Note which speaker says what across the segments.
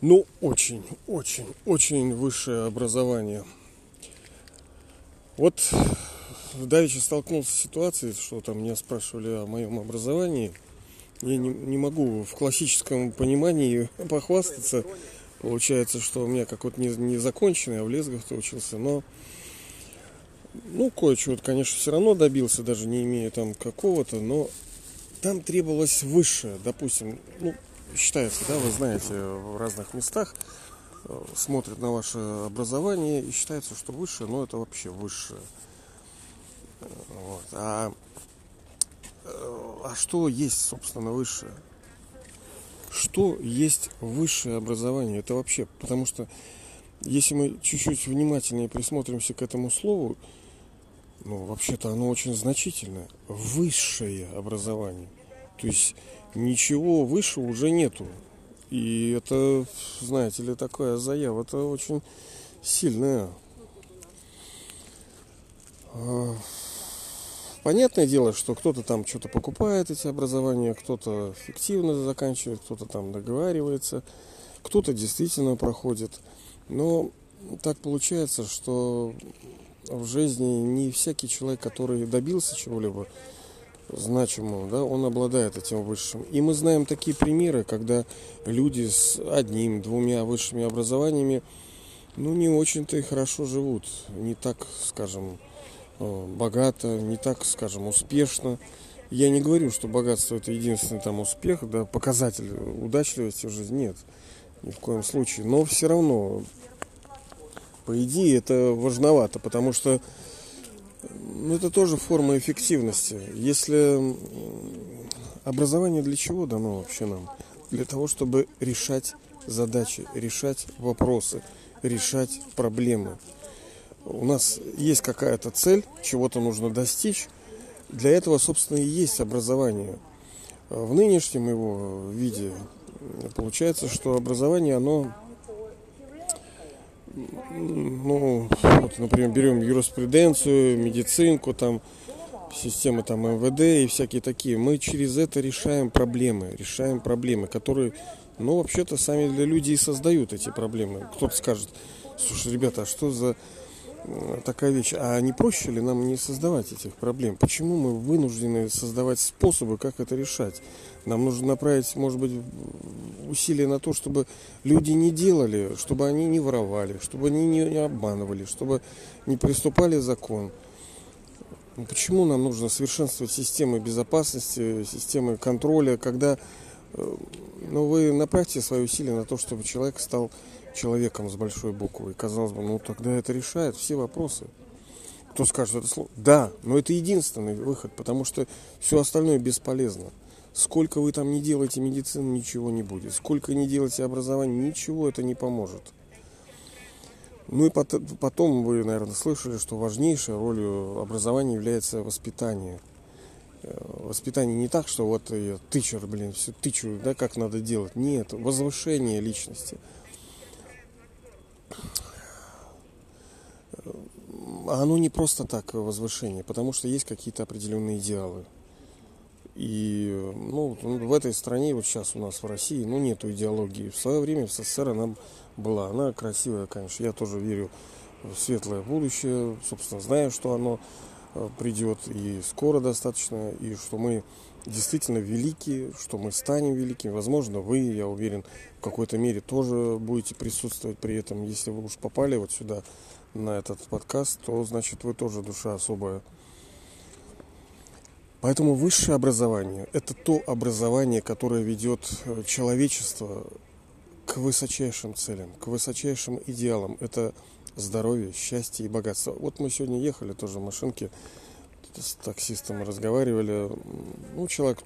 Speaker 1: Ну, очень, очень, очень высшее образование. Вот давеча столкнулся с ситуацией, что там меня спрашивали о моем образовании. Я не, не могу в классическом понимании похвастаться. Получается, что у меня какой-то незаконченный, не а в Лезгах учился, но ну, кое-чего, конечно, все равно добился, даже не имея там какого-то, но там требовалось высшее, допустим, ну, считается, да, вы знаете, в разных местах э, смотрят на ваше образование и считается, что высшее, но это вообще высшее. Вот. А, э, а что есть, собственно, высшее? Что есть высшее образование? Это вообще, потому что если мы чуть-чуть внимательнее присмотримся к этому слову, ну, вообще-то оно очень значительное. Высшее образование. То есть ничего выше уже нету. И это, знаете ли, такая заява, это очень сильная. А, понятное дело, что кто-то там что-то покупает эти образования, кто-то фиктивно заканчивает, кто-то там договаривается, кто-то действительно проходит. Но так получается, что в жизни не всякий человек, который добился чего-либо значимого, да, он обладает этим высшим. И мы знаем такие примеры, когда люди с одним, двумя высшими образованиями, ну, не очень-то и хорошо живут. Не так, скажем, э, богато, не так, скажем, успешно. Я не говорю, что богатство это единственный там успех, да, показатель удачливости в жизни. Нет, ни в коем случае. Но все равно по идее, это важновато, потому что ну, это тоже форма эффективности. Если образование для чего дано вообще нам? Для того, чтобы решать задачи, решать вопросы, решать проблемы. У нас есть какая-то цель, чего-то нужно достичь. Для этого, собственно, и есть образование. В нынешнем его виде получается, что образование, оно ну, вот, например, берем юриспруденцию, медицинку, там, системы там МВД и всякие такие. Мы через это решаем проблемы, решаем проблемы, которые, ну, вообще-то сами для людей и создают эти проблемы. Кто-то скажет, слушай, ребята, а что за такая вещь. А не проще ли нам не создавать этих проблем? Почему мы вынуждены создавать способы, как это решать? Нам нужно направить, может быть, усилия на то, чтобы люди не делали, чтобы они не воровали, чтобы они не обманывали, чтобы не приступали закон. Ну, почему нам нужно совершенствовать системы безопасности, системы контроля, когда э, ну, вы направьте свои усилия на то, чтобы человек стал человеком с большой буквы. Казалось бы, ну тогда это решает все вопросы. Кто скажет это слово? Да, но это единственный выход, потому что все остальное бесполезно. Сколько вы там не делаете медицины, ничего не будет. Сколько не делаете образование, ничего это не поможет. Ну и потом вы, наверное, слышали, что важнейшей ролью образования является воспитание. Э, воспитание не так, что вот я тычер, блин, все тычу, да, как надо делать. Нет, возвышение личности – оно не просто так возвышение, потому что есть какие-то определенные идеалы. И ну, в этой стране, вот сейчас у нас в России, ну, нету идеологии. В свое время в СССР она была. Она красивая, конечно. Я тоже верю в светлое будущее. Собственно, знаю, что оно э, придет и скоро достаточно, и что мы действительно великие, что мы станем великими. Возможно, вы, я уверен, в какой-то мере тоже будете присутствовать при этом. Если вы уж попали вот сюда на этот подкаст, то значит вы тоже душа особая. Поэтому высшее образование – это то образование, которое ведет э, человечество к высочайшим целям, к высочайшим идеалам. Это здоровье, счастье и богатство. Вот мы сегодня ехали тоже в машинке, с таксистом разговаривали. Ну, человек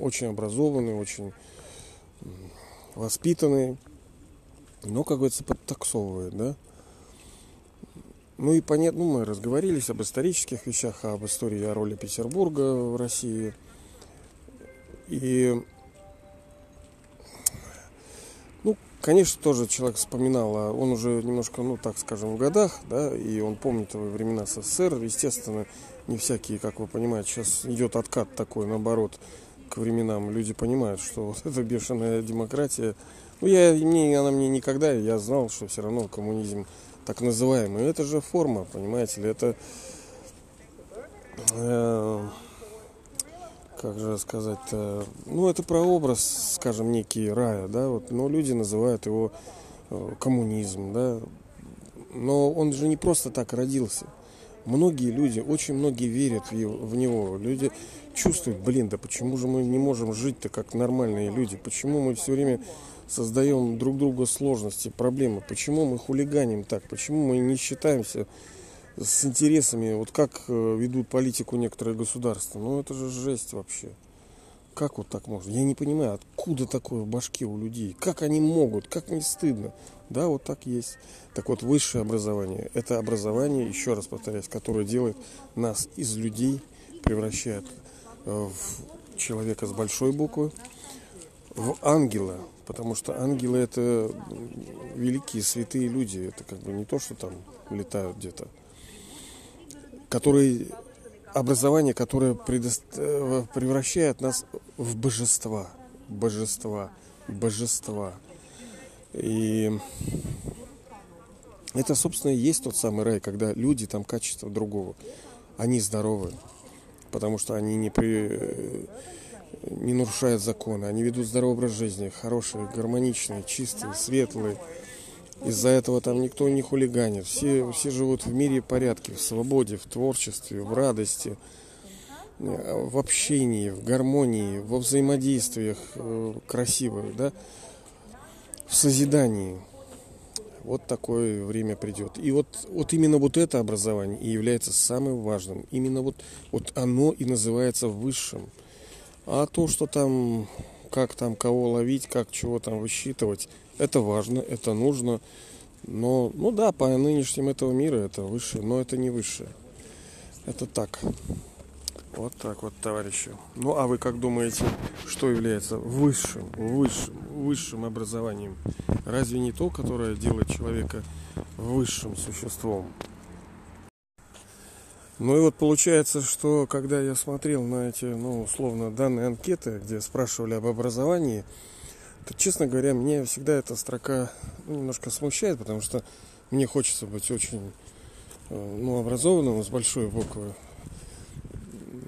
Speaker 1: очень образованный, очень воспитанный, но, как говорится, подтаксовывает, да. Ну и понятно, ну, мы разговорились об исторических вещах, об истории о роли Петербурга в России. И, ну, конечно, тоже человек вспоминал, а он уже немножко, ну, так скажем, в годах, да, и он помнит времена СССР, естественно, не всякие, как вы понимаете, сейчас идет откат такой, наоборот, к временам. Люди понимают, что вот эта бешеная демократия, ну я, мне, она мне никогда, я знал, что все равно коммунизм так называемый, это же форма, понимаете ли, это, э, как же сказать-то, ну это прообраз, скажем, некий рая, да, вот, но люди называют его э, коммунизм, да, но он же не просто так родился. Многие люди, очень многие верят в него. Люди чувствуют, блин, да почему же мы не можем жить-то как нормальные люди? Почему мы все время создаем друг другу сложности, проблемы? Почему мы хулиганим так? Почему мы не считаемся с интересами, вот как э, ведут политику некоторые государства? Ну это же жесть вообще. Как вот так можно? Я не понимаю, откуда такое в башке у людей? Как они могут? Как не стыдно? Да, вот так есть. Так вот, высшее образование – это образование, еще раз повторяюсь, которое делает нас из людей, превращает э, в человека с большой буквы, в ангела, потому что ангелы это великие святые люди, это как бы не то, что там летают где-то, которые образование, которое предо... Э, превращает нас в божества, божества, божества. И это, собственно, и есть тот самый рай, когда люди там качество другого. Они здоровы, потому что они не, при... не нарушают законы, они ведут здоровый образ жизни, хорошие, гармоничные, чистые, светлые. Из-за этого там никто не хулиганит. Все, все живут в мире порядке, в свободе, в творчестве, в радости, в общении, в гармонии, во взаимодействиях э, красивых, да, в созидании. Вот такое время придет. И вот, вот именно вот это образование и является самым важным. Именно вот, вот оно и называется высшим. А то, что там, как там кого ловить, как чего там высчитывать, это важно, это нужно. Но, ну да, по нынешним этого мира это высшее, но это не высшее. Это так. Вот так вот, товарищи. Ну, а вы как думаете, что является высшим, высшим, высшим образованием? Разве не то, которое делает человека высшим существом? Ну и вот получается, что когда я смотрел на эти, ну, условно, данные анкеты, где спрашивали об образовании, то, честно говоря, мне всегда эта строка ну, немножко смущает, потому что мне хочется быть очень э, ну, образованным с большой буквы.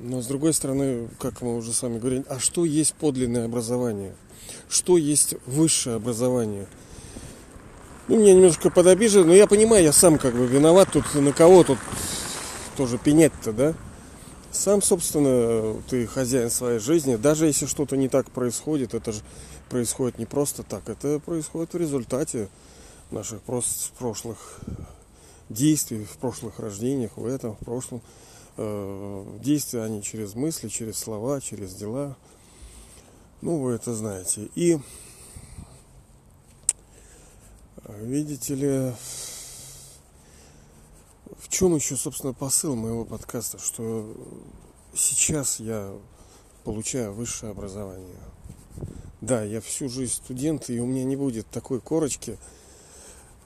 Speaker 1: Но с другой стороны, как мы уже с вами говорили, а что есть подлинное образование? Что есть высшее образование? Ну, меня немножко подобижено, но я понимаю, я сам как бы виноват тут, на кого тут тоже пенять-то, да? Сам, собственно, ты хозяин своей жизни. Даже если что-то не так происходит, это же происходит не просто так. Это происходит в результате наших прошлых действий, в прошлых рождениях, в этом, в прошлом. Э, действия они через мысли, через слова, через дела. Ну, вы это знаете. И видите ли, в чем еще, собственно, посыл моего подкаста, что сейчас я получаю высшее образование. Да, я всю жизнь студент, и у меня не будет такой корочки,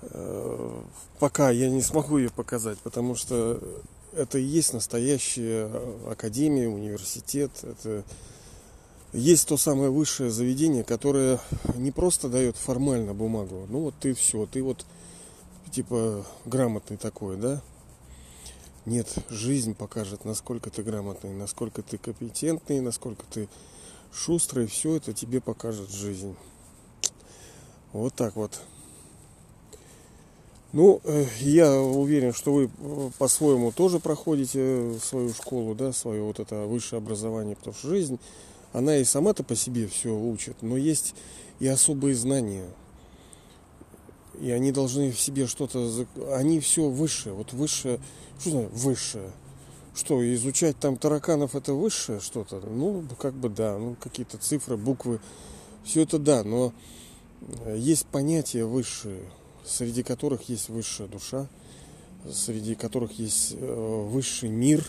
Speaker 1: э, пока я не смогу ее показать, потому что это и есть настоящая академия, университет, это есть то самое высшее заведение, которое не просто дает формально бумагу, ну вот ты все, ты вот типа грамотный такой, да, нет, жизнь покажет, насколько ты грамотный, насколько ты компетентный, насколько ты шустрый. Все это тебе покажет жизнь. Вот так вот. Ну, э, я уверен, что вы э, по-своему тоже проходите свою школу, да, свое вот это высшее образование, потому что жизнь, она и сама-то по себе все учит, но есть и особые знания – и они должны в себе что-то... Они все высшее. Вот высшее... Что значит высшее? Что, изучать там тараканов это высшее что-то? Ну, как бы да. Ну, какие-то цифры, буквы. Все это да, но э, есть понятия высшие, среди которых есть высшая душа, среди которых есть э, высший мир,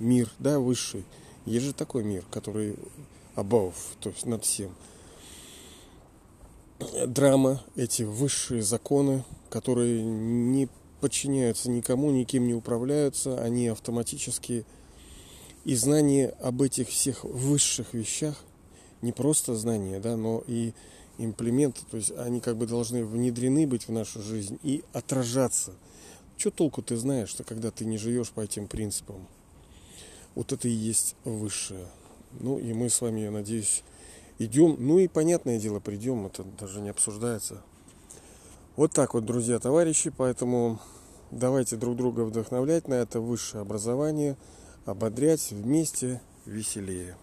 Speaker 1: мир, да, высший. Есть же такой мир, который above, то есть над всем драма, эти высшие законы, которые не подчиняются никому, никем не управляются, они автоматически и знание об этих всех высших вещах, не просто знания, да, но и имплементы, то есть они как бы должны внедрены быть в нашу жизнь и отражаться. Что толку ты знаешь, что когда ты не живешь по этим принципам? Вот это и есть высшее. Ну и мы с вами, я надеюсь, идем. Ну и понятное дело, придем, это даже не обсуждается. Вот так вот, друзья, товарищи, поэтому давайте друг друга вдохновлять на это высшее образование, ободрять вместе веселее.